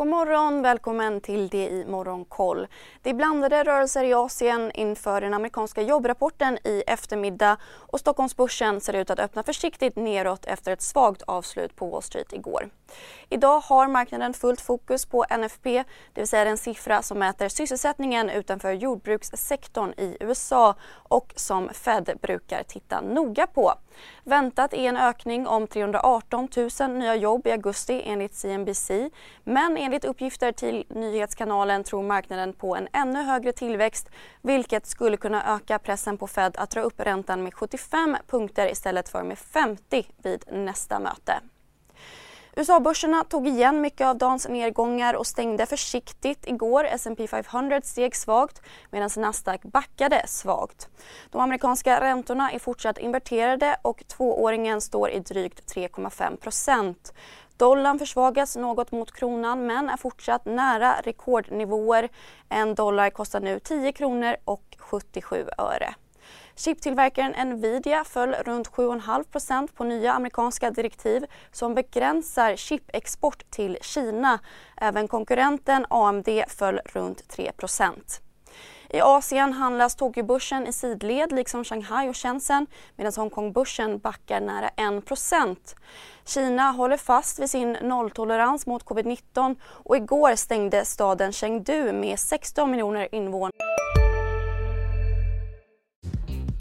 God morgon, välkommen till det i Morgonkoll. Det är blandade rörelser i Asien inför den amerikanska jobbrapporten i eftermiddag och Stockholmsbörsen ser ut att öppna försiktigt neråt efter ett svagt avslut på Wall Street igår. Idag har marknaden fullt fokus på NFP, det vill säga den siffra som mäter sysselsättningen utanför jordbrukssektorn i USA och som Fed brukar titta noga på. Väntat är en ökning om 318 000 nya jobb i augusti enligt CNBC men enligt uppgifter till nyhetskanalen tror marknaden på en ännu högre tillväxt vilket skulle kunna öka pressen på Fed att dra upp räntan med 75 punkter istället för med 50 vid nästa möte. USA-börserna tog igen mycket av dagens nedgångar och stängde försiktigt igår. S&P 500 steg svagt medan Nasdaq backade svagt. De amerikanska räntorna är fortsatt inverterade och tvååringen står i drygt 3,5 procent. Dollarn försvagas något mot kronan men är fortsatt nära rekordnivåer. En dollar kostar nu 10 kronor och 77 öre. Chiptillverkaren Nvidia föll runt 7,5% på nya amerikanska direktiv som begränsar chipexport till Kina. Även konkurrenten AMD föll runt 3% i Asien handlas Tokyobörsen i sidled liksom Shanghai och Shenzhen medan Hongkongbörsen backar nära 1% Kina håller fast vid sin nolltolerans mot covid-19 och igår stängde staden Chengdu med 16 miljoner invånare.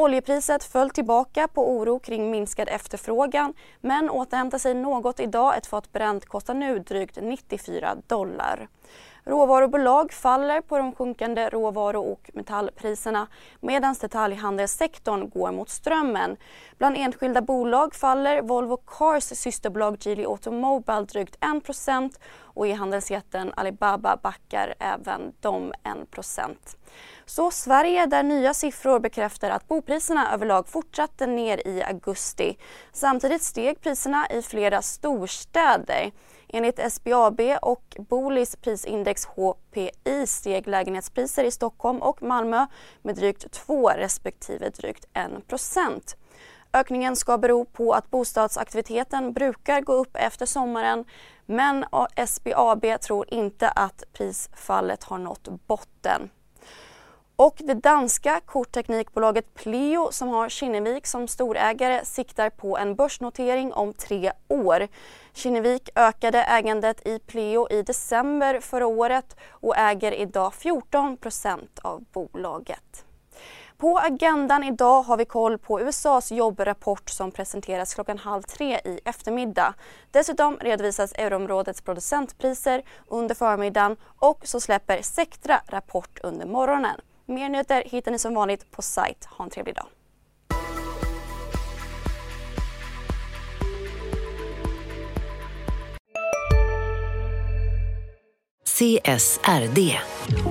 Oljepriset föll tillbaka på oro kring minskad efterfrågan men återhämtar sig något idag. Ett fat Brent kostar nu drygt 94 dollar. Råvarubolag faller på de sjunkande råvaru och metallpriserna medan detaljhandelssektorn går mot strömmen. Bland enskilda bolag faller Volvo Cars systerbolag Geely Automobile drygt 1 och e-handelsjätten Alibaba backar även de 1 så Sverige där nya siffror bekräftar att bopriserna överlag fortsatte ner i augusti. Samtidigt steg priserna i flera storstäder. Enligt SBAB och Bolis prisindex HPI steg lägenhetspriser i Stockholm och Malmö med drygt 2 respektive drygt 1 procent. Ökningen ska bero på att bostadsaktiviteten brukar gå upp efter sommaren men SBAB tror inte att prisfallet har nått botten. Och det danska kortteknikbolaget Pleo som har Kinnevik som storägare siktar på en börsnotering om tre år. Kinnevik ökade ägandet i Pleo i december förra året och äger idag 14% av bolaget. På agendan idag har vi koll på USAs jobbrapport som presenteras klockan halv tre i eftermiddag. Dessutom redovisas euroområdets producentpriser under förmiddagen och så släpper Sectra rapport under morgonen. Mer nyheter hittar ni som vanligt på sajt. Ha en trevlig dag. CSRD,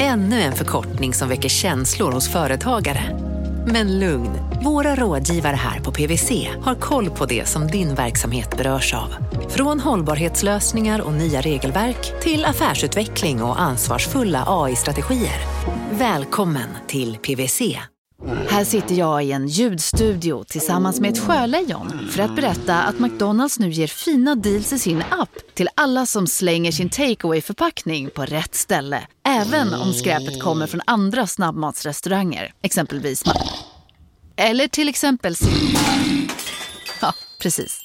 ännu en förkortning som väcker känslor hos företagare. Men lugn, våra rådgivare här på PWC har koll på det som din verksamhet berörs av. Från hållbarhetslösningar och nya regelverk till affärsutveckling och ansvarsfulla AI-strategier. Välkommen till PWC. Här sitter jag i en ljudstudio tillsammans med ett sjölejon för att berätta att McDonalds nu ger fina deals i sin app till alla som slänger sin takeaway förpackning på rätt ställe. Även om skräpet kommer från andra snabbmatsrestauranger, exempelvis eller till exempel Ja, precis.